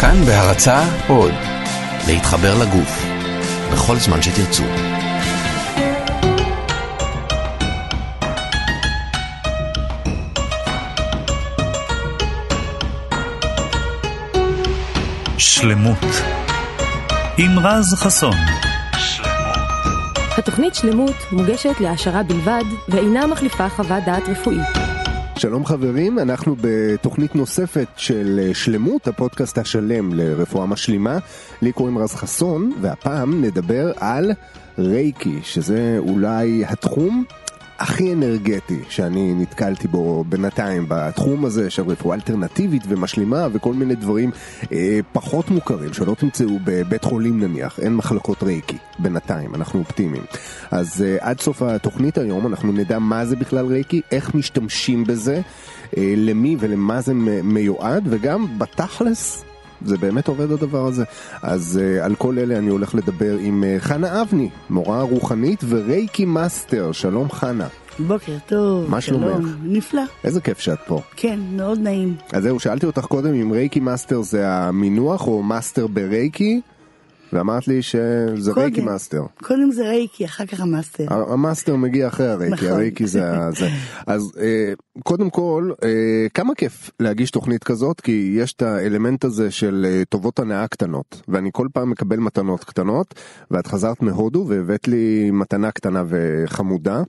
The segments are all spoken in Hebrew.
כאן בהרצה עוד, להתחבר לגוף, בכל זמן שתרצו. שלמות עם רז חסון התוכנית שלמות מוגשת להעשרה בלבד ואינה מחליפה חוות דעת רפואית. שלום חברים, אנחנו בתוכנית נוספת של שלמות, הפודקאסט השלם לרפואה משלימה. לי קוראים רז חסון, והפעם נדבר על רייקי, שזה אולי התחום הכי אנרגטי שאני נתקלתי בו בינתיים בתחום הזה של רפואה אלטרנטיבית ומשלימה וכל מיני דברים אה, פחות מוכרים שלא תמצאו בבית חולים נניח, אין מחלקות רייקי בינתיים, אנחנו אופטימיים. אז אה, עד סוף התוכנית היום אנחנו נדע מה זה בכלל רייקי, איך משתמשים בזה, אה, למי ולמה זה מיועד וגם בתכלס זה באמת עובד הדבר הזה. אז אה, על כל אלה אני הולך לדבר עם אה, חנה אבני, מורה רוחנית ורייקי master. שלום חנה. בוקר טוב. מה שלומך? נפלא. איזה כיף שאת פה. כן, מאוד נעים. אז זהו, שאלתי אותך קודם אם רייקי master זה המינוח או master ברייקי. ואמרת לי שזה קודם, רייקי master. קודם זה רייקי, אחר כך ה master. ה master מגיע אחרי הרייקי, נכון. הרייקי זה זה. אז אה, קודם כל, אה, כמה כיף להגיש תוכנית כזאת, כי יש את האלמנט הזה של אה, טובות הנאה קטנות, ואני כל פעם מקבל מתנות קטנות, ואת חזרת מהודו והבאת לי מתנה קטנה וחמודה.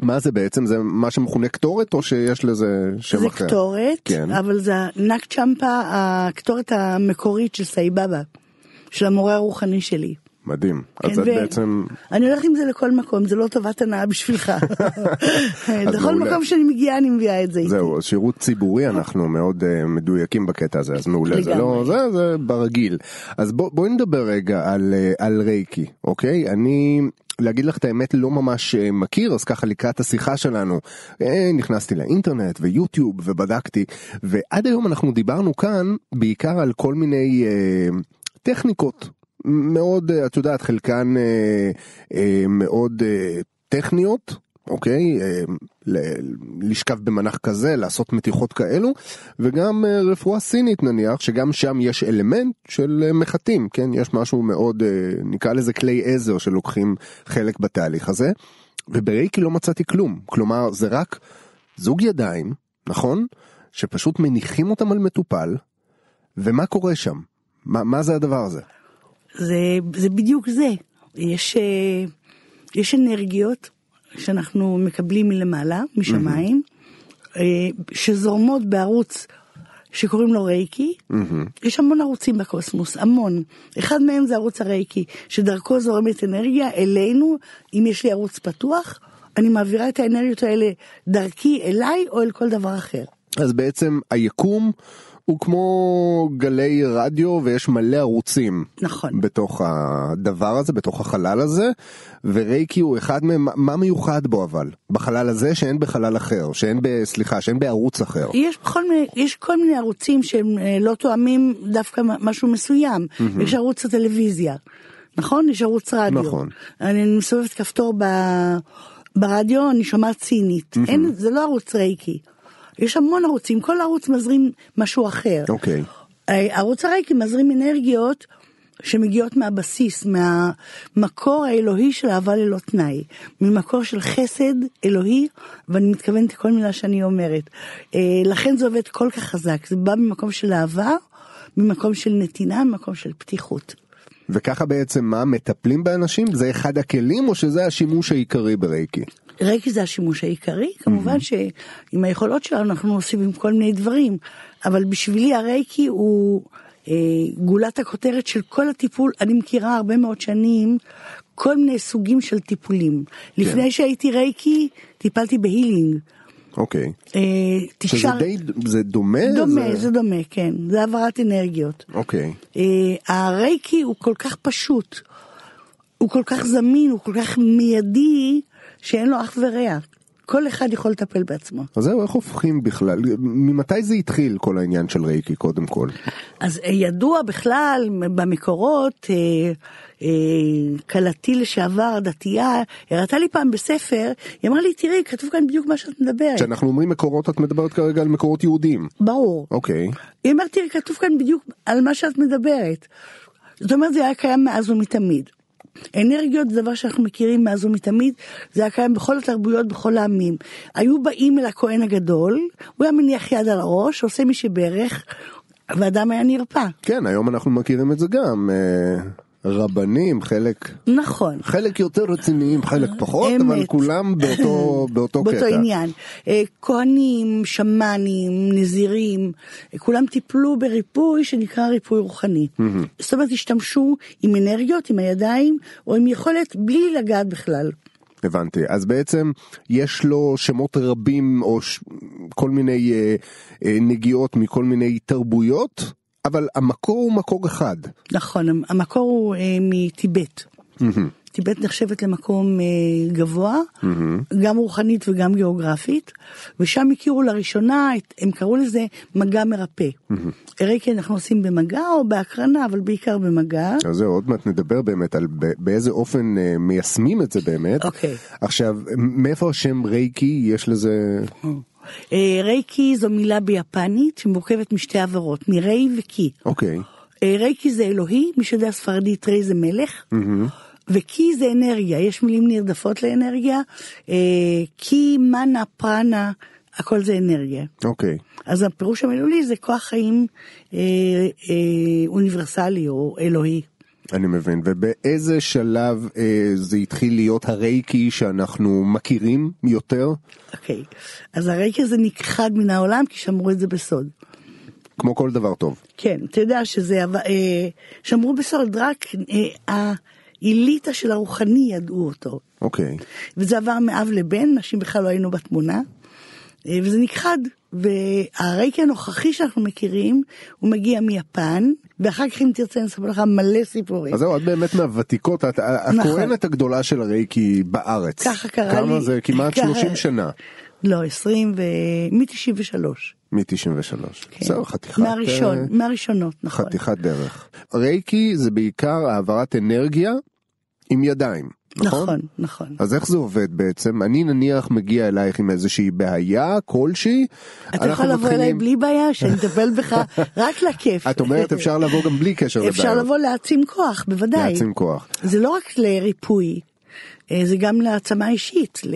מה זה בעצם? זה מה שמכונה קטורת או שיש לזה שם אחר? זה קטורת, כן. אבל זה נאג צ'מפה, הקטורת המקורית של סאי באבא. של המורה הרוחני שלי. מדהים. כן, אז את בעצם... אני הולכת עם זה לכל מקום, זה לא טובת הנאה בשבילך. לכל מקום שאני מגיעה אני מביאה את זה איתי. זהו, שירות ציבורי אנחנו מאוד uh, מדויקים בקטע הזה, אז מעולה. זה לא, זה, זה ברגיל. אז בוא, בואי נדבר רגע על, uh, על רייקי, אוקיי? אני להגיד לך את האמת לא ממש מכיר אז ככה לקראת השיחה שלנו נכנסתי לאינטרנט ויוטיוב ובדקתי ועד היום אנחנו דיברנו כאן בעיקר על כל מיני טכניקות. מאוד את יודעת חלקן אה, אה, מאוד אה, טכניות אוקיי? לשכב במנח כזה לעשות מתיחות כאלו וגם רפואה סינית נניח שגם שם יש אלמנט של מחטים כן? יש משהו מאוד נקרא לזה כלי עזר שלוקחים חלק בתהליך הזה וברייקי לא מצאתי כלום. כלומר זה רק זוג ידיים נכון? שפשוט מניחים אותם על מטופל ומה קורה שם מה, מה זה הדבר הזה? זה, זה בדיוק זה. יש, אה, יש אנרגיות שאנחנו מקבלים מלמעלה, משמיים, mm-hmm. שזורמות בערוץ שקוראים לו רייקי. Mm-hmm. יש המון ערוצים בקוסמוס, המון. אחד מהם זה ערוץ הרייקי, שדרכו זורמת אנרגיה אלינו, אם יש לי ערוץ פתוח, אני מעבירה את האנרגיות האלה דרכי אליי או אל כל דבר אחר. אז בעצם היקום הוא כמו גלי רדיו ויש מלא ערוצים. נכון. בתוך הדבר הזה, בתוך החלל הזה, ורייקי הוא אחד מהם, מה מיוחד בו אבל? בחלל הזה שאין בחלל אחר, שאין ב... סליחה, שאין בערוץ אחר. יש, בכל מיני, יש כל מיני ערוצים שהם אה, לא תואמים דווקא משהו מסוים. Mm-hmm. יש ערוץ הטלוויזיה, נכון? יש ערוץ רדיו. נכון. אני מסובבת כפתור ב... ברדיו, אני שומעת צינית. Mm-hmm. אין, זה לא ערוץ רייקי. יש המון ערוצים, כל ערוץ מזרים משהו אחר. אוקיי. Okay. ערוץ הרייקי מזרים אנרגיות שמגיעות מהבסיס, מהמקור האלוהי של אהבה ללא תנאי, ממקור של חסד אלוהי, ואני מתכוונת לכל מילה שאני אומרת. אה, לכן זה עובד כל כך חזק, זה בא ממקום של אהבה, ממקום של נתינה, ממקום של פתיחות. וככה בעצם מה, מטפלים באנשים? זה אחד הכלים או שזה השימוש העיקרי ברייקי? רייקי זה השימוש העיקרי, כמובן שעם היכולות שלנו אנחנו עושים עם כל מיני דברים, אבל בשבילי הרייקי הוא אה, גולת הכותרת של כל הטיפול, אני מכירה הרבה מאוד שנים כל מיני סוגים של טיפולים. כן. לפני שהייתי רייקי, טיפלתי ב healing. אוקיי. אה, תקשר... שזה די, זה דומה? דומה, זה... זה דומה, כן. זה העברת אנרגיות. אוקיי. אה, הרייקי הוא כל כך פשוט, הוא כל כך זמין, הוא כל כך מיידי, שאין לו אח ורע. כל אחד יכול לטפל בעצמו. אז זהו, איך הופכים בכלל? ממתי זה התחיל כל העניין של רייקי קודם כל? אז אה, ידוע בכלל במקורות, אה, אה, כלתי לשעבר, דתייה, הראתה לי פעם בספר, היא אמרה לי, תראי, כתוב כאן בדיוק מה שאת מדברת. כשאנחנו אומרים מקורות, את מדברת כרגע על מקורות יהודיים. ברור. אוקיי. היא אומרת, תראי, כתוב כאן בדיוק על מה שאת מדברת. זאת אומרת, זה היה קיים מאז ומתמיד. אנרגיות זה דבר שאנחנו מכירים מאז ומתמיד, זה היה קיים בכל התרבויות, בכל העמים. היו באים אל הכהן הגדול, הוא היה מניח יד על הראש, עושה מי שברך, ואדם היה נרפא. כן, היום אנחנו מכירים את זה גם. רבנים, חלק, נכון. חלק יותר רציניים, חלק פחות, אמת. אבל כולם באותו, באותו קטע. באותו עניין. אה, כהנים, שמאנים, נזירים, אה, כולם טיפלו בריפוי שנקרא ריפוי רוחני. זאת אומרת, השתמשו עם אנרגיות, עם הידיים, או עם יכולת בלי לגעת בכלל. הבנתי. אז בעצם יש לו שמות רבים או ש... כל מיני אה, אה, נגיעות מכל מיני תרבויות, אבל המקור הוא מקור אחד. נכון, המקור הוא אה, מטיבט. טיבט נחשבת למקום אה, גבוה, גם רוחנית וגם גיאוגרפית, ושם הכירו לראשונה, את, הם קראו לזה מגע מרפא. רייקי אנחנו עושים במגע או בהקרנה, אבל בעיקר במגע. אז זהו, עוד מעט נדבר באמת על ב- באיזה אופן אה, מיישמים את זה באמת. אוקיי. עכשיו, מאיפה השם רייקי? יש לזה... אה, רייקי זו מילה ביפנית שמורכבת משתי עבירות, מריי וקי. אוקיי. אה, רייקי זה אלוהי, מי שיודע ספרדית ריי זה מלך. וקי זה אנרגיה, יש מילים נרדפות לאנרגיה, אה, קי, מנה, פרנה, הכל זה אנרגיה. אוקיי. אז הפירוש המילולי זה כוח חיים אה, אה, אוניברסלי או אלוהי. אני מבין. ובאיזה שלב אה, זה התחיל להיות הרייקי שאנחנו מכירים יותר? אוקיי, אז הרייקי הזה נכחד מן העולם כי שמרו את זה בסוד. כמו כל דבר טוב. כן, אתה יודע שזה, אה, שמרו בסוד, רק אה, האליטה של הרוחני ידעו אותו. אוקיי. וזה עבר מאב לבן, נשים בכלל לא היינו בתמונה, וזה נכחד. והרייקי הנוכחי שאנחנו מכירים, הוא מגיע מיפן, ואחר כך אם תרצה אני אספר לך מלא סיפורים. אז זהו, את באמת מהוותיקות, את נכון. הכהנת הגדולה של הרייקי בארץ. ככה קרה לי. כמה זה? כמעט ככה- 30 שנה. לא, 20 ו... מ-93. מ-93. כן. זהו, חתיכת... מהראשון, אה, מהראשונות, נכון. חתיכת דרך. רייקי זה בעיקר העברת אנרגיה עם ידיים, נכון? נכון, נכון. אז איך זה עובד בעצם? אני נניח מגיע אלייך עם איזושהי בעיה כלשהי. אתה יכול לבוא אליי מתחילים- בלי בעיה, שאני אטפל בך רק לכיף. את אומרת אפשר לבוא גם בלי קשר לבעיות. אפשר לבוא להעצים כוח, בוודאי. להעצים כוח. זה לא רק לריפוי, אה, זה גם להעצמה אישית, ל-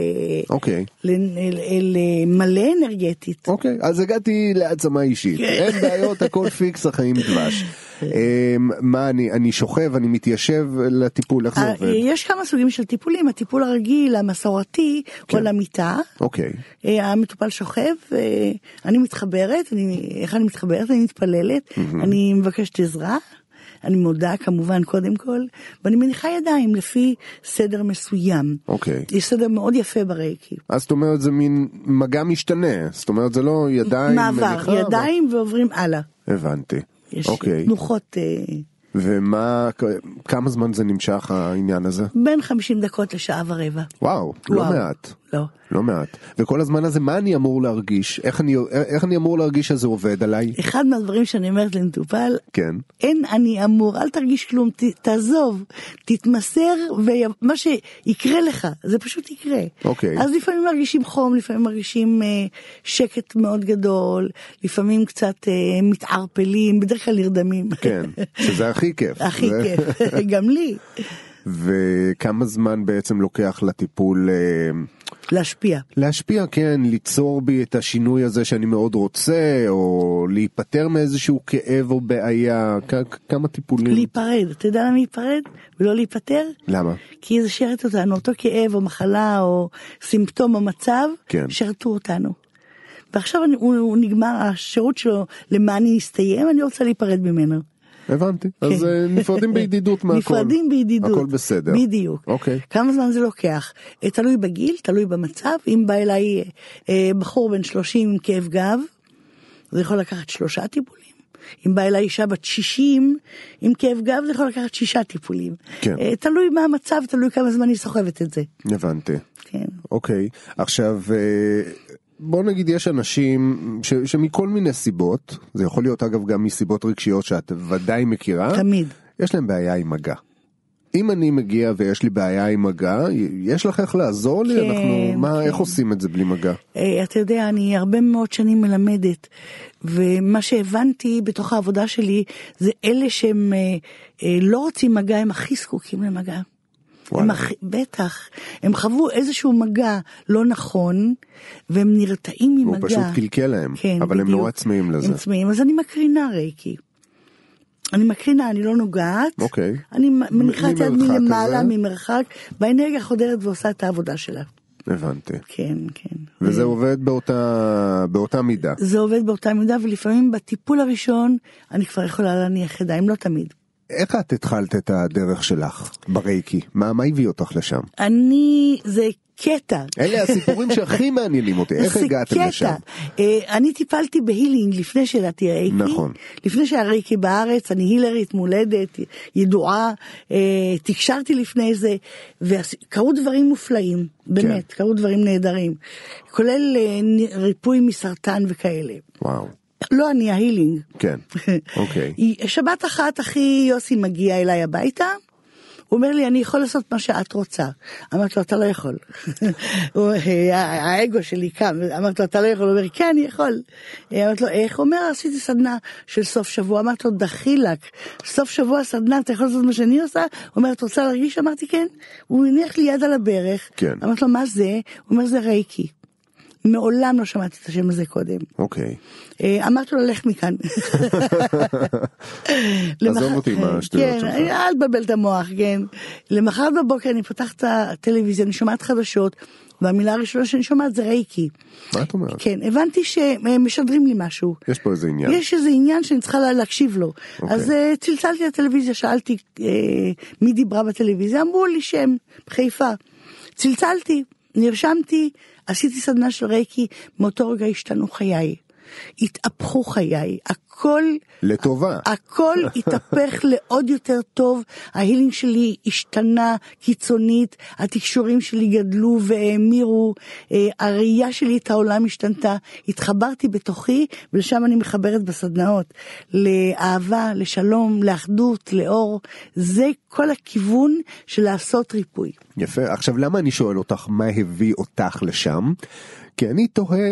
אוקיי. ל- ל- למלא אנרגטית. אוקיי, אז הגעתי להעצמה אישית. כן. אין בעיות, הכל פיקס, החיים דבש. אמ, מה אני, אני שוכב, אני מתיישב לטיפול, איך זה אה, עובד? יש כמה סוגים של טיפולים, הטיפול הרגיל, המסורתי, כן. או למיטה. אוקיי, אה, המטופל שוכב, אה, אני מתחברת, אני, איך אני מתחברת? אני מתפללת, אני מבקשת עזרה, אני מודה כמובן קודם כל, ואני מניחה ידיים לפי סדר מסוים. אוקיי. יש סדר מאוד יפה ברייקי. אז זאת אומרת זה מין מגע משתנה, זאת אומרת זה לא ידיים, מעבר, מניחה, אבל- ידיים ועוברים הלאה. הבנתי. יש אוקיי. תנוחות אה, ומה, כמה זמן זה נמשך העניין הזה? בין 50 דקות לשעה ורבע. וואו, לא וואו. מעט. לא. לא מעט. וכל הזמן הזה מה אני אמור להרגיש? איך אני, איך אני אמור להרגיש שזה עובד עליי? אחד מהדברים שאני אומרת למטופל, כן. אין אני אמור, אל תרגיש כלום, ת, תעזוב, תתמסר, ומה שיקרה לך, זה פשוט יקרה. אוקיי. אז לפעמים מרגישים חום, לפעמים מרגישים אה, שקט מאוד גדול, לפעמים קצת אה, מתערפלים, בדרך כלל נרדמים. כן, שזה הכי כיף. הכי כיף, גם לי, וכמה זמן בעצם לוקח לטיפול אה, להשפיע. להשפיע, כן, ליצור בי את השינוי הזה שאני מאוד רוצה, או להיפטר מאיזשהו כאב או בעיה, כ- כמה טיפולים. להיפרד, אתה יודע למה להיפרד ולא להיפטר? למה? כי זה שרת אותנו, אותו כאב או מחלה או סימפטום או מצב, כן. שרתו אותנו. ועכשיו הוא, הוא נגמר, השירות שלו למעני הסתיים, אני רוצה להיפרד ממנו. הבנתי. אז. אה, נפרדים בידידות מהכל. נפרדים בידידות. הכל בסדר. בדיוק. אוקיי. כמה זמן זה לוקח? אה, תלוי בגיל, תלוי במצב. אם בא אליי אה, בחור בן 30 עם כאב גב, זה יכול לקחת שלושה טיפולים. אם בא אליי אישה בת 60 עם כאב גב, זה יכול לקחת שישה טיפולים. כן. תלוי מה המצב, תלוי כמה זמן היא סוחבת את זה. הבנתי. כן. אוקיי, עכשיו בוא נגיד יש אנשים ש, שמכל מיני סיבות, זה יכול להיות אגב גם מסיבות רגשיות שאת ודאי מכירה, תמיד. יש להם בעיה עם מגע. אם אני מגיע ויש לי בעיה עם מגע, יש לך איך לעזור לי? כן, אנחנו, מה, כן. איך עושים את זה בלי מגע? אה, אתה יודע, אני הרבה מאוד שנים מלמדת, ומה שהבנתי בתוך העבודה שלי, זה אלה שהם אה, אה, לא רוצים מגע, הם הכי זקוקים למגע. הם וואלה. הכי, בטח, הם חוו איזשהו מגע לא נכון, והם נרתעים ממגע. הוא פשוט קלקל להם, כן, אבל הם בדיוק. נורא צמאים לזה. הם צמאים, אז אני מקרינה רייקי. אני מקרינה, אני לא נוגעת. אוקיי. אני מניחה את ממרחק מלמעלה? ממרחק, והאנרגיה חודרת ועושה את העבודה שלה. הבנתי. כן, כן. וזה עובד באותה, באותה מידה. זה עובד באותה מידה, ולפעמים בטיפול הראשון אני כבר יכולה להניח ידיים, לא תמיד. איך את התחלת את הדרך שלך ברייקי? מה, מה הביא אותך לשם? אני, זה קטע. אלה הסיפורים שהכי מעניינים אותי, איך זה הגעתם קטע. לשם? אה, אני טיפלתי בהילינג לפני שידעתי רייקי. נכון. לפני שהיה רייקי בארץ, אני הילרית מולדת, ידועה, אה, תקשרתי לפני זה, וקרו דברים מופלאים, באמת, קרו דברים נהדרים. כולל נ- ריפוי מסרטן וכאלה. וואו, לא אני, ההילינג. כן, אוקיי. היא- שבת אחת אחי יוסי מגיע אליי הביתה, הוא אומר לי אני יכול לעשות מה שאת רוצה. אמרתי לו אתה לא יכול. אה, האגו שלי קם, אמרתי לו אתה לא יכול, הוא אומר כן אני יכול. אמרתי לו איך? הוא אומר עשיתי סדנה של סוף שבוע, אמרתי לו דחילק, סוף שבוע סדנה אתה יכול לעשות מה שאני עושה? הוא אומר את רוצה להרגיש? אמרתי כן. הוא הניח לי יד על הברך, כן. אמרתי לו מה זה? הוא אומר זה רייקי. מעולם לא שמעתי את השם הזה קודם. אוקיי. אה, אמרתי לו לך מכאן. עזוב אותי עם השטויות כן, שלך. אל תבלבל את המוח, כן. למחרת בבוקר אני פותחת את הטלוויזיה, אני שומעת חדשות, והמילה הראשונה שאני שומעת זה רייקי. מה את אומרת? כן, הבנתי שמשדרים לי משהו. יש פה איזה עניין. יש איזה עניין שאני צריכה לה- להקשיב לו. אוקיי. אז אה, צלצלתי לטלוויזיה, שאלתי אה, מי דיברה בטלוויזיה, אמרו לי שם, חיפה. צלצלתי, נרשמתי, עשיתי סדנה של רייקי, מאותו רגע השתנו חיי. התהפכו חיי, הכל לטובה. הכל התהפך לעוד יותר טוב, ההילינג שלי השתנה קיצונית, התקשורים שלי גדלו והאמירו, אה, הראייה שלי את העולם השתנתה, התחברתי בתוכי, ולשם אני מחברת בסדנאות, לאהבה, לשלום, לאחדות, לאור, זה כל הכיוון של לעשות ריפוי. יפה. עכשיו למה אני שואל אותך מה הביא אותך לשם? כי אני תוהה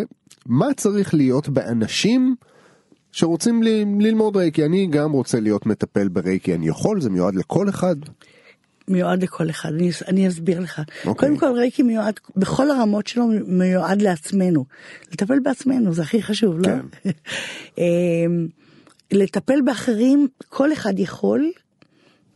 מה צריך להיות באנשים שרוצים ל- ללמוד רייקי. אני גם רוצה להיות מטפל ברייקי. אני יכול? זה מיועד לכל אחד? מיועד לכל אחד, אני, אני אסביר לך. אוקיי. קודם כל רייקי מיועד, בכל הרמות שלו מיועד לעצמנו. לטפל בעצמנו, זה הכי חשוב, לא? כן. אמ, לטפל באחרים, כל אחד יכול.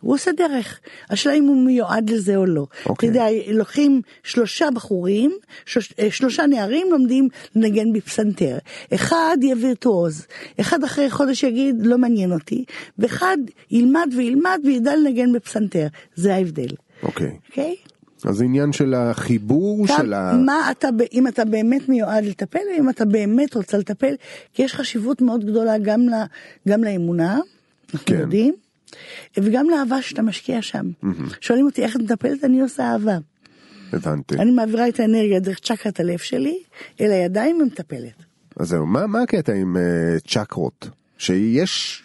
הוא עושה דרך, השאלה אם הוא מיועד לזה או לא. אוקיי. אתה יודע, לוקחים שלושה בחורים, שלוש, אה, שלושה נערים לומדים לנגן בפסנתר. אחד יהיה וירטואוז, אחד אחרי חודש יגיד לא מעניין אותי, ואחד ילמד וילמד וידע לנגן בפסנתר. זה ההבדל, אוקיי. אוקיי? אז זה עניין של החיבור גם של ה... מה אתה, אם אתה באמת מיועד לטפל, ואם אתה באמת רוצה לטפל, כי יש חשיבות מאוד גדולה גם, ל, גם לאמונה, אנחנו כן. יודעים, וגם לאהבה שאתה משקיע שם. שואלים אותי איך את מטפלת, אני עושה אהבה. הבנתי. אני מעבירה את האנרגיה דרך צ'קרת הלב שלי, אל הידיים ומטפלת. אז זהו, מה, מה הקטע עם uh, צ'קרות? שיש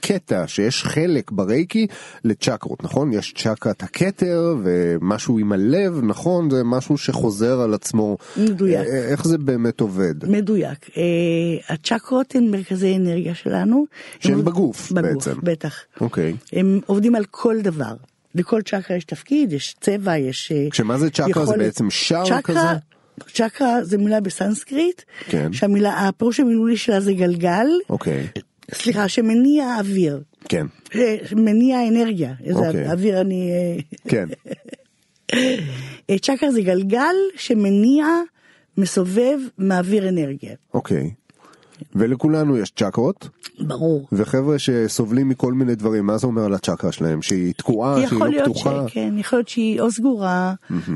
קטע, שיש חלק ברייקי לצ'קרות, נכון? יש צ'קרת הכתר ומשהו עם הלב, נכון? זה משהו שחוזר על עצמו. מדויק. אה, איך זה באמת עובד? מדויק. אה, הצ'קרות הן מרכזי אנרגיה שלנו. שהם הם- בגוף, בגוף, בעצם. בטח. אוקיי. הם עובדים על כל דבר. לכל צ'קרה יש תפקיד, יש צבע, יש... אה, כשמה זה צ'קרה? זה יכולת. בעצם שער צ'קרה- כזה? צ'קרה זה מילה בסנסקריט, כן. שהמילה, הפירוש המילולי שלה זה גלגל, אוקיי, סליחה, שמניע אוויר, כן, אה, מניע אנרגיה, איזה אוקיי. אוויר אני... אה, כן, אה, צ'קרה זה גלגל שמניע, מסובב, מעביר אנרגיה. אוקיי. ולכולנו יש צ'קרות, ברור. וחבר'ה שסובלים מכל מיני דברים, מה זה אומר על הצ'קרה שלהם? שהיא תקועה, שהיא לא פתוחה? שכן, יכול להיות שהיא או סגורה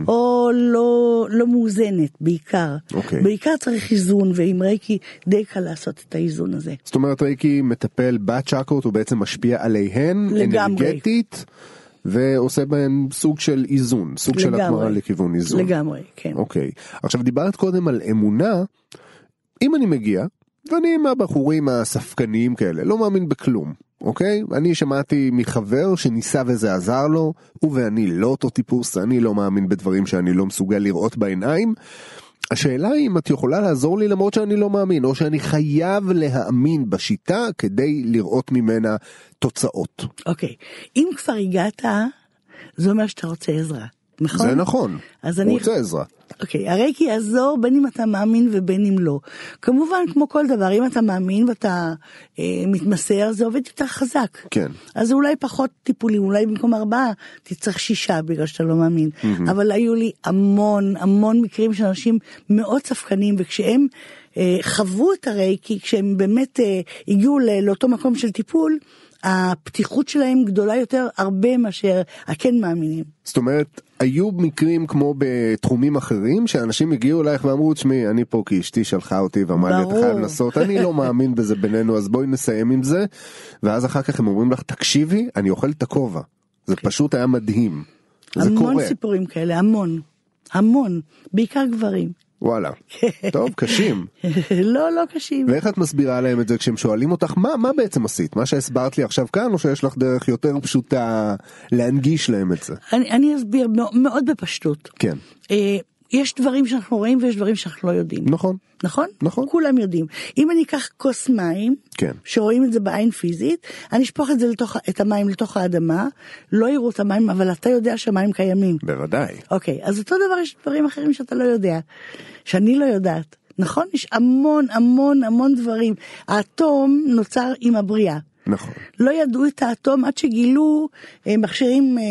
או לא, לא מאוזנת בעיקר. אוקיי. בעיקר צריך איזון ועם רייקי די קל לעשות את האיזון הזה. זאת אומרת רייקי מטפל בצ'קרות, הוא בעצם משפיע עליהן לגמרי. אנרגטית, ועושה בהן סוג של איזון, סוג של לגמרי. התמרה לכיוון איזון. לגמרי, כן. אוקיי. עכשיו דיברת קודם על אמונה, אם אני מגיע, ואני מהבחורים הספקניים כאלה, לא מאמין בכלום, אוקיי? אני שמעתי מחבר שניסה וזה עזר לו, הוא ואני לא אותו טיפוס, אני לא מאמין בדברים שאני לא מסוגל לראות בעיניים. השאלה היא אם את יכולה לעזור לי למרות שאני לא מאמין, או שאני חייב להאמין בשיטה כדי לראות ממנה תוצאות. אוקיי, אם כבר הגעת, זה אומר שאתה רוצה עזרה, נכון? זה נכון, אז הוא אני... רוצה עזרה. אוקיי, הרייקי יעזור בין אם אתה מאמין ובין אם לא. כמובן, כמו כל דבר, אם אתה מאמין ואתה אה, מתמסר, זה עובד יותר חזק. כן. אז אולי פחות טיפולים, אולי במקום ארבעה תצטרך שישה בגלל שאתה לא מאמין. אבל היו לי המון המון מקרים של אנשים מאוד ספקנים, וכשהם אה, חוו את הרייקי, כשהם באמת אה, הגיעו לאותו מקום של טיפול, הפתיחות שלהם גדולה יותר הרבה מאשר הכן מאמינים. זאת אומרת, היו מקרים כמו בתחומים אחרים שאנשים הגיעו אלייך ואמרו תשמעי אני פה כי אשתי שלחה אותי ואמרה לי אתה. חייב לנסות אני לא מאמין בזה בינינו אז בואי נסיים עם זה ואז אחר כך הם אומרים לך תקשיבי אני אוכל את הכובע זה פשוט היה מדהים. המון סיפורים כאלה, המון. המון, בעיקר גברים. וואלה. טוב קשים. לא, לא קשים. ואיך את מסבירה להם את זה כשהם שואלים אותך מה מה בעצם עשית? מה שהסברת לי עכשיו כאן או שיש לך דרך יותר פשוטה להנגיש להם את זה? אני, אני אסביר מאוד, מאוד בפשטות. כן. אה, יש דברים שאנחנו רואים ויש דברים שאנחנו לא יודעים. נכון נכון? נכון. כולם יודעים. אם אני אקח כוס מים, כן. שרואים את זה בעין פיזית, אני אשפוך את זה לתוך, את המים לתוך האדמה, לא יראו את המים, אבל אתה יודע שהמים קיימים. בוודאי אוקיי, אז אותו דבר יש דברים אחרים שאתה לא יודע, שאני לא יודעת. נכון? יש המון המון המון דברים. האטום נוצר עם הבריאה. נכון לא ידעו את האטום עד שגילו אה, מכשירים אה,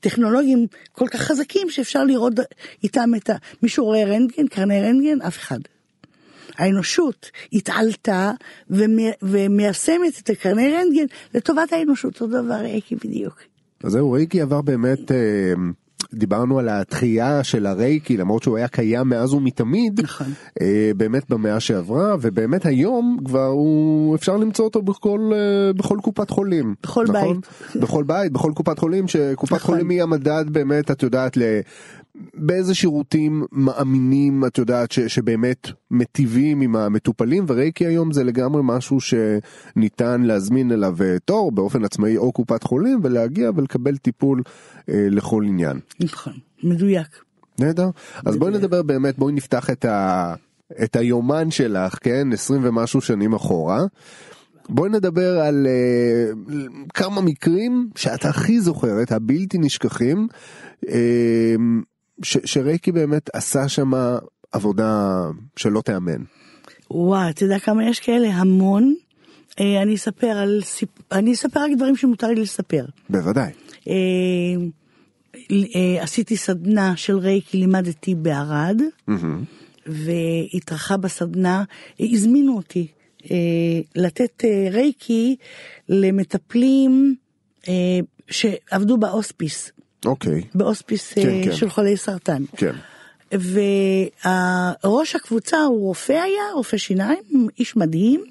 טכנולוגיים כל כך חזקים שאפשר לראות איתם את ה... מישהו רואה רנטגן, קרני רנטגן? אף אחד. האנושות התעלתה ומי- ומיישמת את הקרני רנטגן לטובת האנושות, אותו דבר רייקי בדיוק. אז זהו רייקי עבר באמת אה, דיברנו על התחייה של הרייקי למרות שהוא היה קיים מאז ומתמיד נכון. אה, באמת במאה שעברה ובאמת היום כבר הוא אפשר למצוא אותו בכל אה, בכל קופת חולים בכל נכון? בית. בכל בית בכל קופת חולים שקופת נכון. חולים היא המדד באמת את יודעת ל... באיזה שירותים מאמינים את יודעת ש, שבאמת מטיבים עם המטופלים ורייקי היום זה לגמרי משהו שניתן להזמין אליו אה, תור באופן עצמאי או קופת חולים ולהגיע ולקבל טיפול אה, לכל עניין. נכון, מדויק. נהדר. אז בואי נדבר באמת בואי נפתח את, ה, את היומן שלך כן 20 ומשהו שנים אחורה. בואי נדבר על uh, כמה מקרים שאת הכי זוכרת הבלתי נשכחים uh, שרייקי באמת עשה שם עבודה שלא תיאמן. וואי, אתה יודע כמה יש כאלה? המון. אה, אני אספר על סיפ... אני אספר רק דברים שמותר לי לספר. בוודאי. אה, אה, עשיתי סדנה של רייקי, לימדתי בערד, והתארחה בסדנה, הזמינו אותי לתת רייקי למטפלים שעבדו בהוספיס, אוקיי. בהוספיס אה, כן, כן. של חולי סרטן. כן. וראש הקבוצה הוא רופא היה, רופא שיניים, איש מדהים.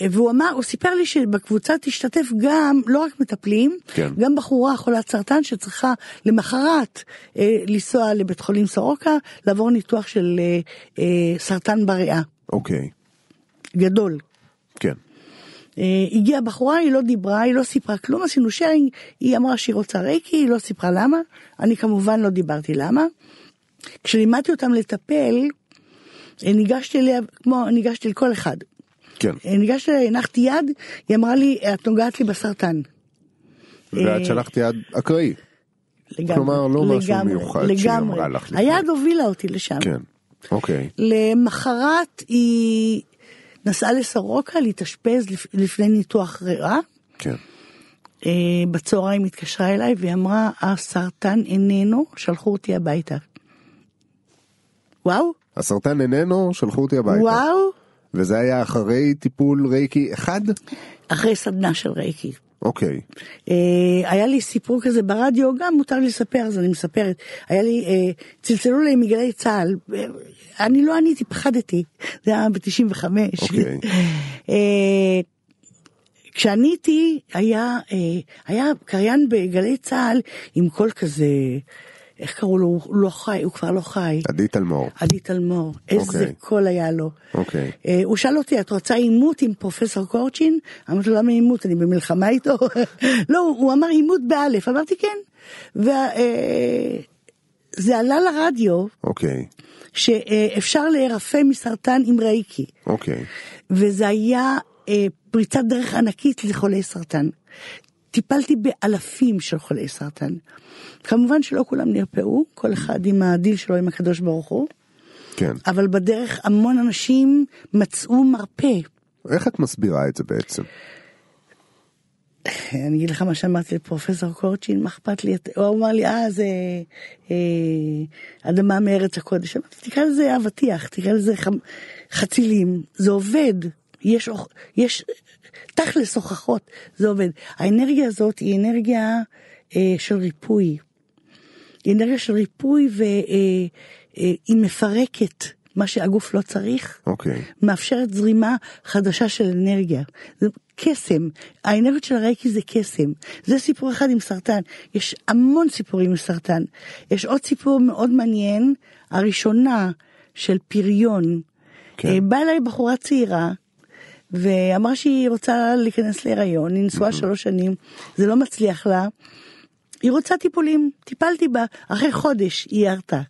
והוא אמר, הוא סיפר לי שבקבוצה תשתתף גם, לא רק מטפלים, כן. גם בחורה חולת סרטן שצריכה למחרת אה, לנסוע לבית חולים סורוקה, לעבור ניתוח של אה, אה, סרטן בריאה, אוקיי. גדול. כן. אה, הגיעה בחורה, היא לא דיברה, היא לא סיפרה כלום, עשינו שיירינג, היא אמרה שהיא רוצה רייקי, היא לא סיפרה למה, אני כמובן לא דיברתי למה. כשלימדתי אותם לטפל, אה, ניגשתי אליה, כמו ניגשתי לכל אחד. כן. אה, ניגשתי אליה, הנחתי יד, היא אמרה לי, את נוגעת לי בסרטן. ואת שלחת יד אקראי. לגמרי, כלומר, לא משהו לגמרי, מיוחד שהיא לגמרי. אמרה לך. היד הובילה אותי לשם. כן. אוקיי. למחרת היא נסעה לסורוקה להתאשפז לפ- לפני ניתוח ריאה. כן. אה, בצהריים התקשרה אליי והיא אמרה, הסרטן איננו, שלחו אותי הביתה. וואו, הסרטן איננו, שלחו אותי הביתה. וואו, וזה היה אחרי טיפול רייקי אחד? אחרי סדנה של רייקי. אוקיי. אה, היה לי סיפור כזה ברדיו, גם מותר לי לספר, אז אני מספרת. היה לי, אה, צלצלו לי מגלי צה"ל, אה, אני לא עניתי, פחדתי, זה היה ב-95. אוקיי. כשאני איתי היה, היה קריין בגלי צה"ל עם קול כזה, איך קראו לו? הוא לא חי, הוא כבר לא חי. עדי תלמור. עדי תלמור, איזה אוקיי. קול היה לו. אוקיי. אה, הוא שאל אותי, את רוצה עימות עם פרופסור קורצ'ין? אמרתי לו, למה עימות? אני במלחמה איתו? לא, הוא אמר אימות באלף, אמרתי כן. וזה עלה לרדיו אוקיי. שאפשר להירפא מסרטן עם רייקי. אוקיי. וזה היה אה, פריצת דרך ענקית לחולי סרטן. טיפלתי באלפים של חולי סרטן. כמובן שלא כולם נרפאו, כל אחד עם הדיל שלו עם הקדוש ברוך הוא, כן. אבל בדרך המון אנשים מצאו מרפא. איך את מסבירה את זה בעצם? אני אגיד לך מה שאמרתי לפרופסור קורצ'ין, מה אכפת לי? הוא אמר לי, אה, זה אה, אדמה מארץ הקודש. אמרתי, תקרא לזה אבטיח, תקרא לזה חצילים, זה עובד. יש, יש תכלס הוכחות, זה עובד. האנרגיה הזאת היא אנרגיה אה, של ריפוי. היא אנרגיה של ריפוי והיא אה, היא מפרקת מה שהגוף לא צריך. אוקיי. מאפשרת זרימה חדשה של אנרגיה. זה קסם, האנרגיות של הרייקי זה קסם. זה סיפור אחד עם סרטן, יש המון סיפורים עם סרטן. יש עוד סיפור מאוד מעניין, הראשונה של פריון. כן. אה, באה אליי בחורה צעירה, ואמרה שהיא רוצה להיכנס להיריון, היא נשואה שלוש שנים, זה לא מצליח לה. היא רוצה טיפולים, טיפלתי בה, אחרי חודש היא ירתה.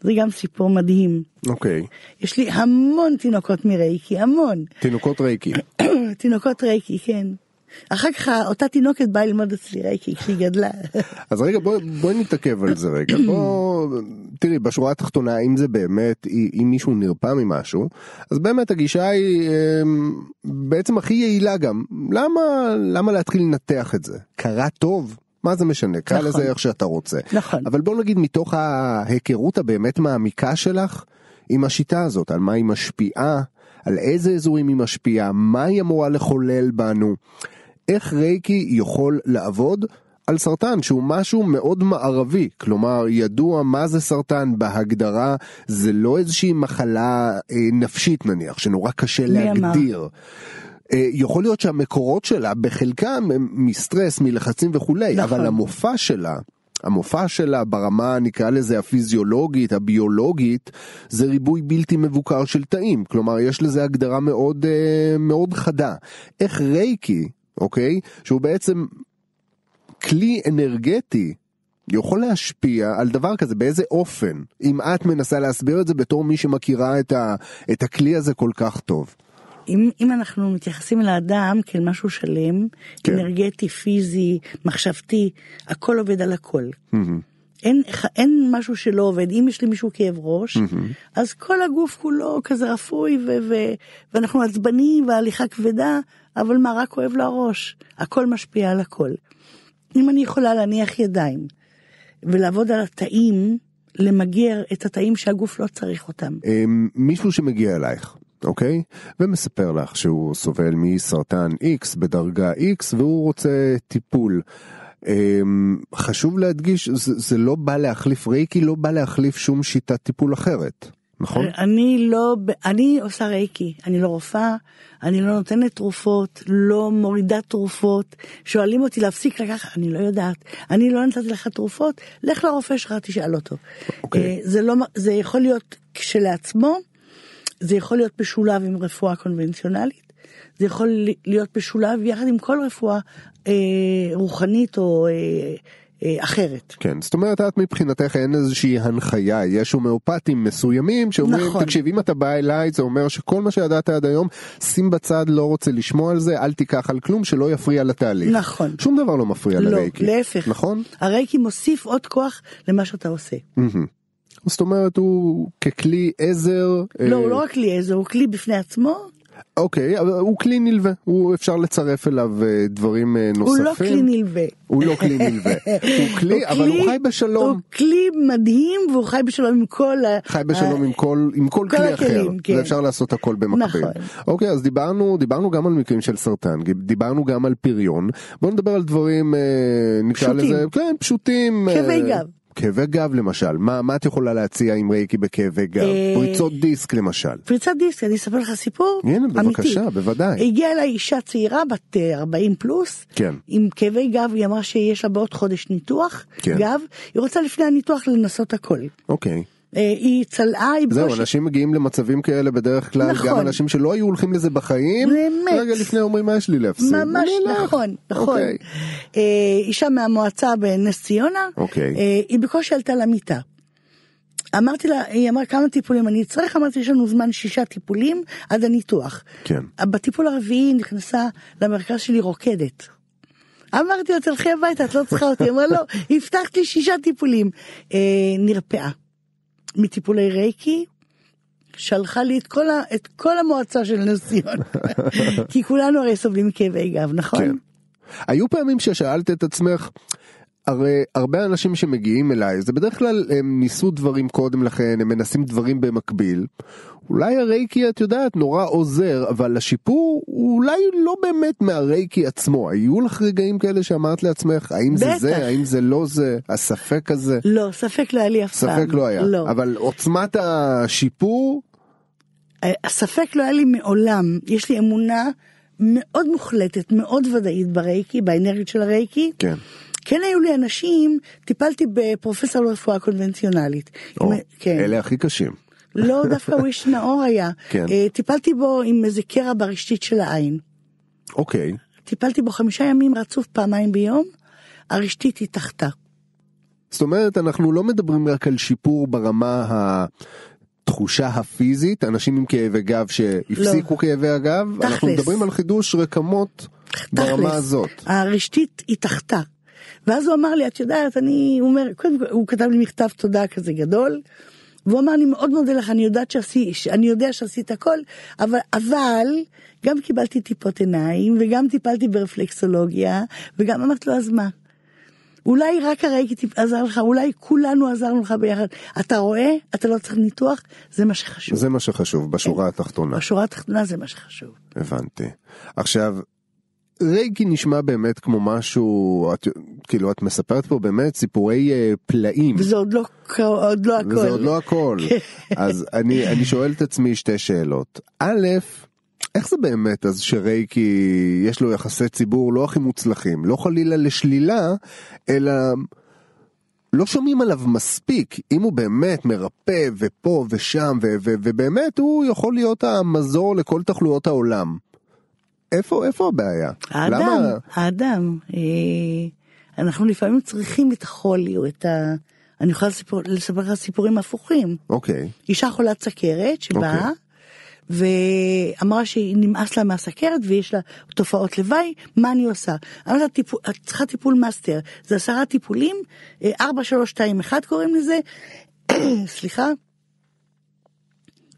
זה גם סיפור מדהים. אוקיי. יש לי המון תינוקות מרייקי, המון. תינוקות רייקי. תינוקות רייקי, כן. אחר כך אותה תינוקת באה ללמוד אצלי רייקי כשהיא גדלה. אז רגע בואי בואי נתעכב על זה רגע בוא תראי בשורה התחתונה אם זה באמת אם מישהו נרפא ממשהו אז באמת הגישה היא אמ, בעצם הכי יעילה גם למה למה להתחיל לנתח את זה קרה טוב. מה זה משנה, קרא נכון. לזה איך שאתה רוצה. נכון. אבל בוא נגיד מתוך ההיכרות הבאמת מעמיקה שלך עם השיטה הזאת, על מה היא משפיעה, על איזה אזורים היא משפיעה, מה היא אמורה לחולל בנו, איך רייקי יכול לעבוד על סרטן שהוא משהו מאוד מערבי, כלומר ידוע מה זה סרטן בהגדרה, זה לא איזושהי מחלה אה, נפשית נניח, שנורא קשה מי אמר? להגדיר. אה, יכול להיות שהמקורות שלה בחלקם הם מסטרס, מלחצים וכולי, נכון. אבל המופע שלה, המופע שלה ברמה נקרא לזה הפיזיולוגית, הביולוגית, זה ריבוי בלתי מבוקר של תאים, כלומר יש לזה הגדרה מאוד אה, מאוד חדה. איך רייקי, אוקיי, שהוא בעצם כלי אנרגטי, יכול להשפיע על דבר כזה באיזה אופן אם את מנסה להסביר את זה בתור מי שמכירה את, ה, את הכלי הזה כל כך טוב. אם, אם אנחנו מתייחסים לאדם כאל משהו שלם, כן. אנרגטי, פיזי, מחשבתי, הכל עובד על הכל. אין, אין משהו שלא עובד, אם יש למישהו כאב ראש, אז כל הגוף כולו כזה רפוי ו- ו- ואנחנו עצבניים וההליכה כבדה, אבל מה, רק כואב לו הראש, הכל משפיע על הכל. אם אני יכולה להניח ידיים ולעבוד על התאים, למגר את התאים שהגוף לא צריך אותם. אמ, מישהו שמגיע אלייך, אוקיי? ומספר לך שהוא סובל מסרטן X בדרגה X והוא רוצה טיפול. אמ, חשוב להדגיש, זה, זה לא בא להחליף רייקי, לא בא להחליף שום שיטת טיפול אחרת, נכון? אני לא, אני עושה רייקי, אני לא רופאה, אני לא נותנת תרופות, לא מורידה תרופות, שואלים אותי להפסיק לקחת, אני לא יודעת, אני לא נתתי לך תרופות, לך לרופא שלך תשאל אותו. אוקיי. אה, זה לא, זה יכול להיות כשלעצמו, זה יכול להיות משולב עם רפואה קונבנציונלית, זה יכול להיות משולב יחד עם כל רפואה אה, רוחנית או אה, אה, אחרת. כן, זאת אומרת את מבחינתך אין איזושהי הנחיה, יש הומאופטים מסוימים שאומרים, נכון. תקשיב אם אתה בא אליי זה אומר שכל מה שידעת עד היום, שים בצד, לא רוצה לשמוע על זה, אל תיקח על כלום שלא יפריע לתהליך. נכון. שום דבר לא מפריע לא, לרייקי. להפך. נכון? הרייקי מוסיף עוד כוח למה שאתה עושה. מהמם. זאת אומרת הוא ככלי עזר. לא, אה, הוא לא רק כלי עזר, הוא כלי בפני עצמו, אוקיי, אבל הוא כלי נלווה, הוא אפשר לצרף אליו אה, דברים אה, נוספים. הוא לא כלי נלווה. הוא לא כלי נלווה. הוא כלי, אבל הוא חי בשלום. הוא כלי מדהים והוא חי בשלום עם כל. חי בשלום עם כל עם כל כל כלי אחר הכלים, כן. ואפשר לעשות הכל במקביל. נכון. אוקיי אז דיברנו דיברנו גם על מקרים של סרטן דיברנו גם על פריון בוא נדבר על דברים אה, נקרא. לזה כן פשוטים. אה, כאבי גב. כאבי גב למשל, מה, מה את יכולה להציע עם רייקי בכאבי גב? אה, פריצות דיסק למשל. פריצת דיסק, אני אספר לך סיפור הנה, אמיתי. בבקשה, בוודאי. הגיעה אליי אישה צעירה בת אה, 40 פלוס, כן. עם כאבי גב, היא אמרה שיש לה בעוד חודש ניתוח כן. גב, היא רוצה לפני הניתוח לנסות הכל. אוקיי. אה, היא צלעה, היא זהו, בקושי- אנשים מגיעים למצבים כאלה בדרך כלל, נכון. גם אנשים שלא היו הולכים לזה בחיים, באמת. רגע לפני אומרים מה יש לי להפסיד. ממש. נכון, נכון. אוקיי. אה, אישה מהמועצה בנס ציונה, אוקיי. אה, היא בקושי עלתה למיטה. אמרתי לה, היא אמרה כמה טיפולים אני אצטרך, אמרתי יש לנו זמן שישה טיפולים עד הניתוח. כן. בטיפול הרביעי היא נכנסה למרכז שלי רוקדת. אמרתי לה תלכי הביתה את לא צריכה אותי, אמרה לא, הבטחת לי שישה טיפולים. אה, נרפאה מטיפולי רייקי, שלחה לי את כל, ה, את כל המועצה של נס ציונה, כי כולנו הרי סובלים מכאבי גב, נכון? כן. היו פעמים ששאלת את עצמך, הרי הרבה אנשים שמגיעים אליי, זה בדרך כלל הם ניסו דברים קודם לכן, הם מנסים דברים במקביל. אולי הרייקי את יודעת נורא עוזר, אבל השיפור הוא אולי לא באמת מהרייקי עצמו. היו לך רגעים כאלה שאמרת לעצמך, האם זה. זה, האם זה לא זה, הספק הזה? לא, ספק לא היה לי אף פעם. ספק לא היה, לא. אבל עוצמת השיפור, אה, הספק לא היה לי מעולם, יש לי אמונה מאוד מוחלטת, מאוד ודאית ברייקי, באנרגיות של הרייקי. כן. כן היו לי אנשים, טיפלתי בפרופסור לרפואה קונבנציונלית. או, עם- כן. אלה הכי קשים. לא, דווקא הוא איש נאור היה. כן. אה, טיפלתי בו עם איזה קרע ברשתית של העין. אוקיי, טיפלתי בו חמישה ימים רצוף פעמיים ביום, הרשתית התאחתה. זאת אומרת אנחנו לא מדברים רק על שיפור ברמה התחושה הפיזית, אנשים עם כאבי גב שהפסיקו כאבי הגב, אנחנו תכלס. מדברים על חידוש רקמות ברמה תכלס, הזאת. הרשתית התאחתה. ואז הוא אמר לי, את יודעת, אני, הוא אומר, קודם כל, הוא כתב לי מכתב תודה כזה גדול, והוא אמר, אני מאוד מודה לך, אני יודעת שעשי, אני יודע שעשית הכל, אבל, אבל, גם קיבלתי טיפות עיניים, וגם טיפלתי ברפלקסולוגיה, וגם אמרתי לו, אז מה? אולי רק הרייקי טיפ- עזר לך, אולי כולנו עזרנו לך ביחד. אתה רואה? אתה לא צריך ניתוח? זה מה שחשוב. זה מה שחשוב בשורה התחתונה, בשורה התחתונה זה מה שחשוב. הבנתי. עכשיו, רייקי נשמע באמת כמו משהו, את, כאילו את מספרת פה באמת סיפורי אה, פלאים. וזה עוד לא, עוד לא הכל. וזה עוד לא הכל. כן. אז אני, אני שואל את עצמי שתי שאלות. א', איך זה באמת אז שרייקי יש לו יחסי ציבור לא הכי מוצלחים, לא חלילה לשלילה, אלא לא שומעים עליו מספיק. אם הוא באמת מרפא ופה ושם ו- ו- ובאמת הוא יכול להיות המזור לכל תחלואות העולם. איפה, איפה הבעיה? האדם, למה? האדם, אה, אנחנו לפעמים צריכים את החולי או את ה... אני יכולה לספר, לספר לך סיפורים הפוכים. אוקיי, אישה חולת סכרת שבאה ואמרה שהיא נמאס לה מהסכרת ויש לה תופעות לוואי, מה אני עושה? אמרתי לה, "טיפול- את צריכה טיפול מאסטר, זה עשרה טיפולים, אה, ארבע, שלוש, שתיים, אחד קוראים לזה, סליחה.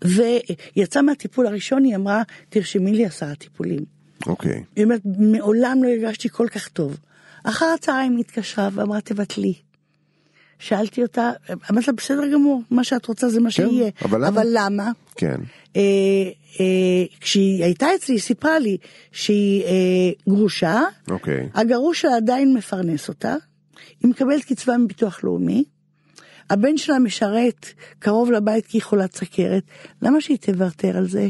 ויצאה מהטיפול הראשון, היא אמרה, תרשמי לי עשרה טיפולים. אוקיי. היא אומרת, מעולם לא הרגשתי כל כך טוב. אחר הצהריים היא התקשרה ואמרה, תבטלי. שאלתי אותה, אמרת לה, בסדר גמור, מה שאת רוצה זה מה שיהיה. אבל למה? אבל למה? כן. אה, אה, כשהיא הייתה אצלי, היא סיפרה לי שהיא אה, גרושה, אוקיי. הגרוש שלה עדיין מפרנס אותה, היא מקבלת קצבה מביטוח לאומי, הבן שלה משרת קרוב לבית כי היא חולת סכרת, למה שהיא תוותר על זה?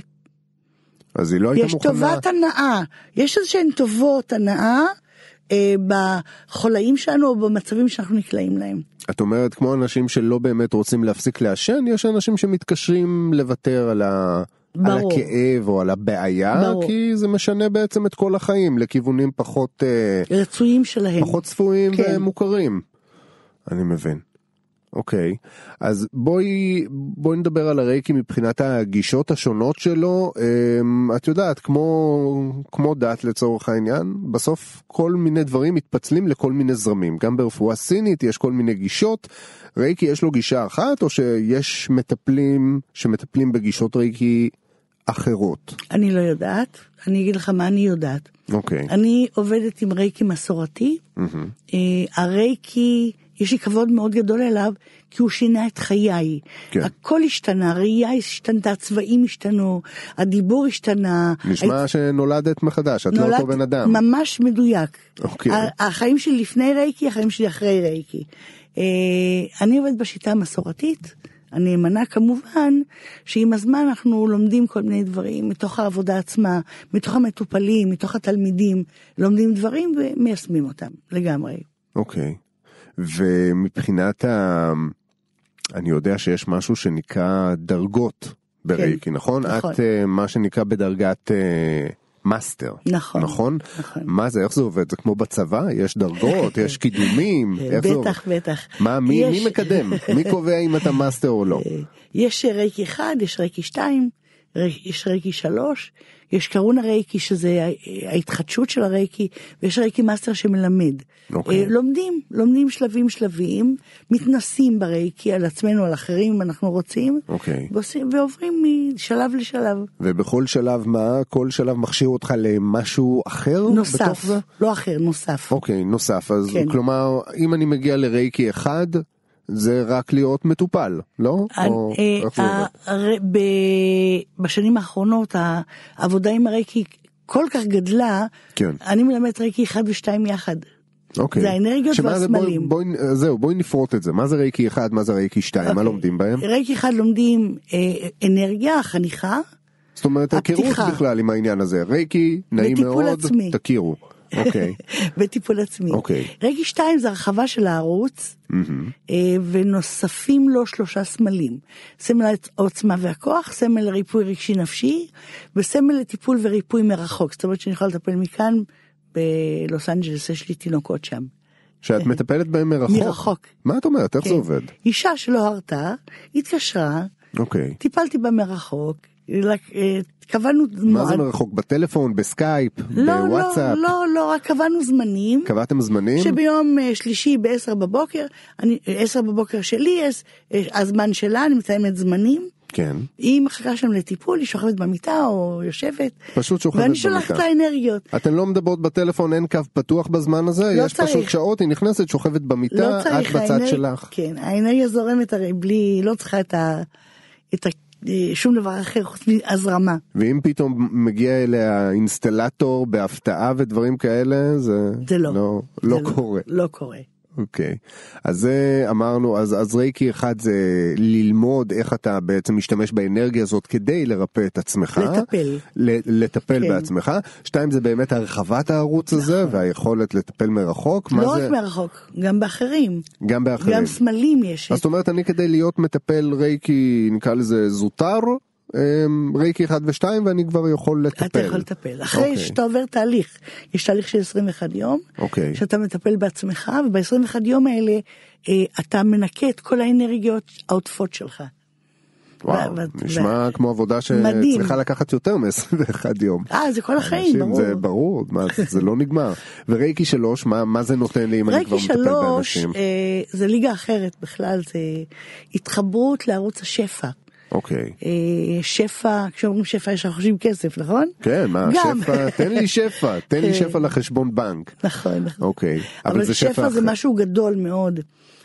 אז היא לא הייתה יש מוכנה... טובת הנאה, יש איזה שהן טובות הנאה אה, בחולאים שלנו או במצבים שאנחנו נקלעים להם. את אומרת כמו אנשים שלא באמת רוצים להפסיק לעשן, יש אנשים שמתקשרים לוותר על, ה... על ברור. הכאב או על הבעיה, ברור. כי זה משנה בעצם את כל החיים לכיוונים פחות, אה, רצויים שלהם. פחות צפויים כן. ומוכרים. אני מבין. אוקיי, אז בואי, בואי נדבר על הרייקי מבחינת הגישות השונות שלו. אמ, את יודעת, כמו, כמו דת לצורך העניין, בסוף כל מיני דברים מתפצלים לכל מיני זרמים. גם ברפואה סינית יש כל מיני גישות. רייקי יש לו גישה אחת, או שיש מטפלים שמטפלים בגישות רייקי אחרות? אני לא יודעת, אני אגיד לך מה אני יודעת. אוקיי. אני עובדת עם רייקי מסורתי. אה, הרייקי, יש לי כבוד מאוד גדול אליו, כי הוא שינה את חיי. כן. הכל השתנה, הראייה השתנתה, הצבעים השתנו, הדיבור השתנה. נשמע שנולדת מחדש, את לא אותו בן אדם. ממש מדויק. אוקיי. החיים שלי לפני רייקי, החיים שלי אחרי רייקי. אה, אני עובדת בשיטה המסורתית, הנאמנה כמובן, שעם הזמן אנחנו לומדים כל מיני דברים מתוך העבודה עצמה, מתוך המטופלים, מתוך התלמידים, לומדים דברים ומיישמים אותם לגמרי. אוקיי. ומבחינת ה... אני יודע שיש משהו שנקרא דרגות ברייקי, כן, נכון? נכון. את אה, מה שנקרא בדרגת אה, מאסטר. נכון. נכון? נכון. מה זה, איך זה עובד? זה כמו בצבא? יש דרגות, יש קידומים? איך זה עובד? בטח, בטח. מה, מי, יש... מי מקדם? מי קובע אם אתה מאסטר או לא? יש רייקי אחד, יש רייקי שתיים, יש רייקי שלוש, יש קרונה רייקי שזה ההתחדשות של הרייקי, ויש רייקי מאסטר שמלמד. Okay. אוקיי. אה, לומדים, לומדים שלבים שלבים, מתנסים ברייקי על עצמנו, על אחרים אם אנחנו רוצים, okay. אוקיי. ועושים, ועוברים משלב לשלב. ובכל שלב מה? כל שלב מכשיר אותך למשהו אחר נוסף, בתוך זה? לא אחר, נוסף. אוקיי, okay, נוסף. אז כן. כלומר, אם אני מגיע לרייקי אחד, זה רק להיות מטופל, לא? או אה, בשנים האחרונות העבודה עם הרייקי כל כך גדלה, כן. אני מלמד רייקי אחד ושתיים יחד. אוקיי. זה האנרגיות והסמלים. בואי, בואי, זהו, בואי נפרוט את זה. מה זה רייקי אחד, מה זה רייקי שתיים, אוקיי. מה לומדים בהם? רייקי אחד לומדים אה, אנרגיה, חניכה. זאת אומרת, היכרות בכלל עם העניין הזה. רייקי, נעים מאוד, עצמי. תכירו. אוקיי. בטיפול עצמי. אוקיי. רגי 2 זה הרחבה של הערוץ, mm-hmm. ונוספים לו שלושה סמלים. סמל העוצמה והכוח, סמל ריפוי רגשי נפשי, וסמל לטיפול וריפוי מרחוק. זאת אומרת שאני יכולה לטפל מכאן, בלוס אנג'לס יש לי תינוקות שם. שאת מטפלת בהם מרחוק? מרחוק. מה את אומרת? איך כן. זה עובד? אישה שלא הרתה, התקשרה, אוקיי. טיפלתי בה מרחוק, קבענו מה זה מרחוק בטלפון בסקייפ לא, בוואטסאפ לא לא לא רק קבענו זמנים קבעתם זמנים שביום אה, שלישי ב-10 בבוקר אני 10 בבוקר שלי אה, הזמן שלה אני מציינת זמנים. כן. היא מחכה שם לטיפול, היא שוכבת במיטה או יושבת. פשוט שוכבת במיטה. ואני שולחת לה אנרגיות. אתן לא מדברות בטלפון, אין קו פתוח בזמן הזה? לא יש צריך. פשוט שעות, היא נכנסת, שוכבת במיטה, לא צריך, את בצד האנר... שלך. כן, האנרגיה זורמת הרי בלי, לא צריכה את ה... את ה... שום דבר אחר חוץ מהזרמה. ואם פתאום מגיע אליה אינסטלטור בהפתעה ודברים כאלה, זה, זה לא, לא, לא זה קורה. לא, לא קורה. אוקיי, okay. אז זה אמרנו, אז, אז רייקי אחד זה ללמוד איך אתה בעצם משתמש באנרגיה הזאת כדי לרפא את עצמך. לטפל. לטפל כן. בעצמך. שתיים זה באמת הרחבת הערוץ נכון. הזה והיכולת לטפל מרחוק. לא רק זה... מרחוק, גם באחרים. גם באחרים. גם סמלים יש. אז זאת אומרת אני כדי להיות מטפל רייקי נקרא לזה זוטר. רייקי 1 ו-2 ואני כבר יכול לטפל. אתה יכול לטפל. אחרי okay. אוקיי. שאתה עובר תהליך, יש תהליך של 21 יום, okay. אוקיי. שאתה מטפל בעצמך, וב-21 יום האלה אה, אתה מנקה את כל האנרגיות העוטפות שלך. וואו, נשמע כמו עבודה שצריכה לקחת יותר מ-21 יום. אה, זה כל החיים, ברור. זה ברור, זה לא נגמר. ורייקי 3, מה, מה זה נותן לי אם אני כבר מטפל באנשים? רייקי 3 אה, זה ליגה אחרת בכלל, זה התחברות לערוץ השפע. אוקיי. אה, שפע, כשאומרים שפע יש חושבים כסף, נכון? כן, מה, גם. שפע, תן לי שפע, תן לי כן. שפע לחשבון בנק. נכון, נכון. אוקיי, אבל, אבל זה שפע, שפע זה משהו גדול מאוד.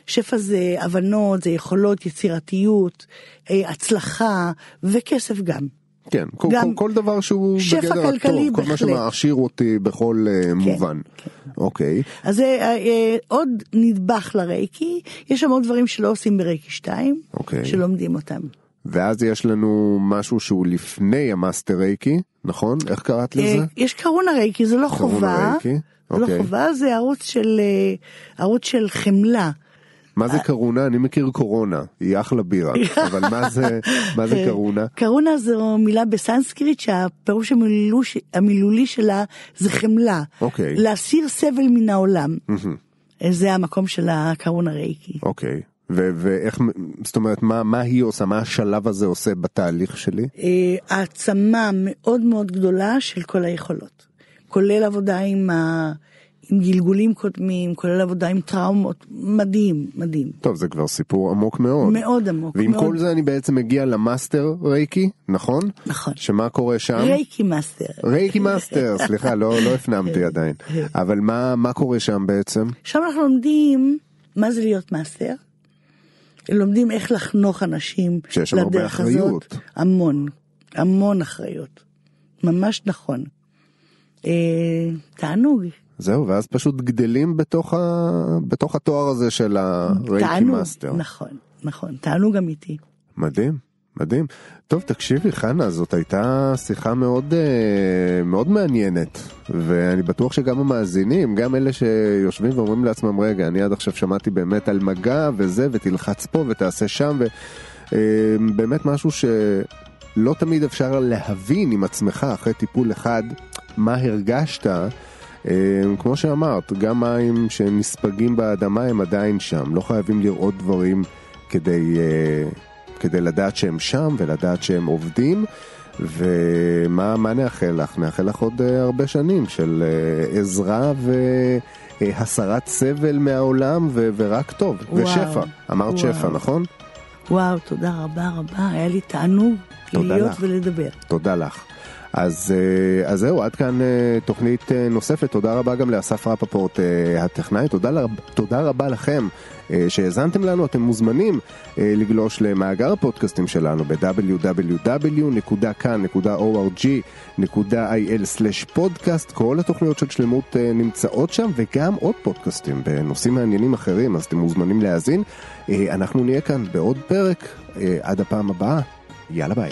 שפע זה הבנות, זה יכולות, יצירתיות, אה, הצלחה וכסף גם. כן, כל, כל, כל דבר שהוא בגדר הטוב, כל מה שמעשיר אותי בכל uh, כן, מובן. כן. אוקיי. אז זה uh, uh, עוד נדבך לרייקי, יש שם עוד דברים שלא עושים ברייקי 2, אוקיי. שלומדים אותם. ואז יש לנו משהו שהוא לפני המאסטר רייקי, נכון? איך קראת לזה? יש קרונה רייקי, זה לא חובה. רייקי? זה לא אוקיי. חובה, זה ערוץ של, ערוץ של חמלה. מה זה קרונה? אני מכיר קורונה, היא אחלה בירה, אבל מה זה, מה זה קרונה? קרונה זו מילה בסנסקריט שהפירוש המילוש, המילולי שלה זה חמלה. אוקיי. להסיר סבל מן העולם. זה המקום של הקרונה רייקי. אוקיי. ואיך, זאת אומרת, מה, מה היא עושה, מה השלב הזה עושה בתהליך שלי? העצמה מאוד מאוד גדולה של כל היכולות, כולל עבודה עם, ה, עם גלגולים קודמים, כולל עבודה עם טראומות, מדהים, מדהים. טוב, זה כבר סיפור עמוק מאוד. מאוד עמוק. ועם מאוד... כל זה אני בעצם מגיע למאסטר רייקי, נכון? נכון. שמה קורה שם? רייקי מאסטר. רייקי מאסטר, סליחה, לא, לא הפנמתי עדיין. אבל מה, מה קורה שם בעצם? שם אנחנו לומדים מה זה להיות מאסטר. לומדים איך לחנוך אנשים שיש שם הרבה אחריות. הזאת. המון, המון אחריות. ממש נכון. אה, תענוג. זהו, ואז פשוט גדלים בתוך, ה... בתוך התואר הזה של הרייקי מאסטר. נכון, נכון, תענוג אמיתי. מדהים, מדהים. טוב, תקשיבי, חנה, זאת הייתה שיחה מאוד, אה, מאוד מעניינת, ואני בטוח שגם המאזינים, גם אלה שיושבים ואומרים לעצמם, רגע, אני עד עכשיו שמעתי באמת על מגע וזה, ותלחץ פה ותעשה שם, ובאמת משהו שלא תמיד אפשר להבין עם עצמך אחרי טיפול אחד מה הרגשת. כמו שאמרת, גם מים שנספגים באדמה הם עדיין שם, לא חייבים לראות דברים כדי, כדי לדעת שהם שם ולדעת שהם עובדים. ומה נאחל לך? נאחל לך עוד הרבה שנים של עזרה והסרת סבל מהעולם ו- ורק טוב. וואו, ושפע, אמרת וואו. שפע, נכון? וואו, תודה רבה רבה, היה לי תענוג להיות לך. ולדבר. תודה לך. אז, אז זהו, עד כאן תוכנית נוספת. תודה רבה גם לאסף רפפורט הטכנאי. תודה, תודה רבה לכם שהאזנתם לנו. אתם מוזמנים לגלוש למאגר הפודקאסטים שלנו ב-www.kan.org.il/פודקאסט. כל התוכניות של שלמות נמצאות שם, וגם עוד פודקאסטים בנושאים מעניינים אחרים, אז אתם מוזמנים להאזין. אנחנו נהיה כאן בעוד פרק. עד הפעם הבאה, יאללה ביי.